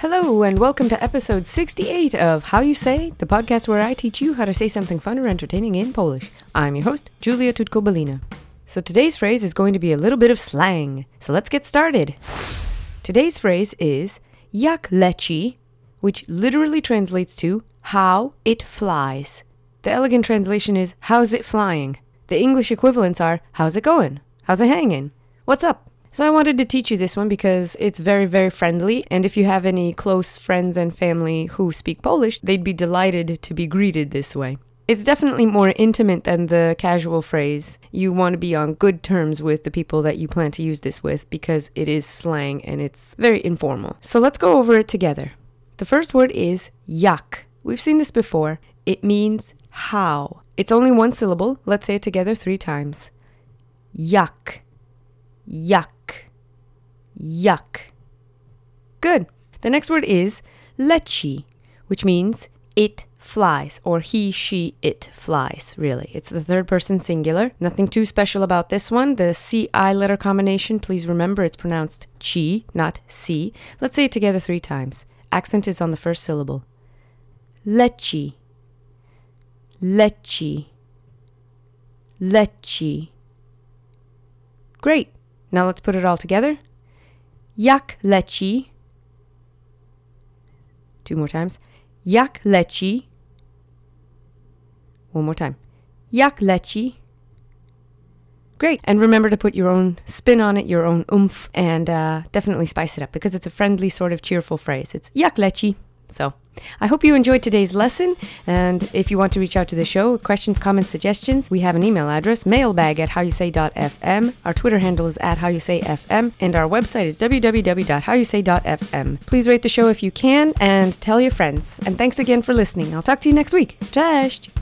Hello, and welcome to episode 68 of How You Say, the podcast where I teach you how to say something fun or entertaining in Polish. I'm your host, Julia Tutko-Balina. So today's phrase is going to be a little bit of slang. So let's get started. Today's phrase is jak leci, which literally translates to how it flies. The elegant translation is how's it flying? The English equivalents are how's it going? How's it hanging? What's up? So I wanted to teach you this one because it's very, very friendly. And if you have any close friends and family who speak Polish, they'd be delighted to be greeted this way. It's definitely more intimate than the casual phrase. You want to be on good terms with the people that you plan to use this with because it is slang and it's very informal. So let's go over it together. The first word is jak. We've seen this before. It means how. It's only one syllable. Let's say it together three times. Jak. Jak yuck. Good. The next word is leci, which means it flies, or he, she, it flies, really. It's the third person singular. Nothing too special about this one. The CI letter combination, please remember it's pronounced chi, not si. Let's say it together three times. Accent is on the first syllable. Leci. Leci. Leci. Great. Now let's put it all together. Jak leci. Two more times. Jak leci. One more time. Jak leci. Great. And remember to put your own spin on it, your own oomph, and uh, definitely spice it up because it's a friendly, sort of cheerful phrase. It's jak leci. So I hope you enjoyed today's lesson. And if you want to reach out to the show, questions, comments, suggestions, we have an email address, mailbag at howyousay.fm. Our Twitter handle is at howyousayfm. And our website is www.howyousay.fm. Please rate the show if you can and tell your friends. And thanks again for listening. I'll talk to you next week. Cześć!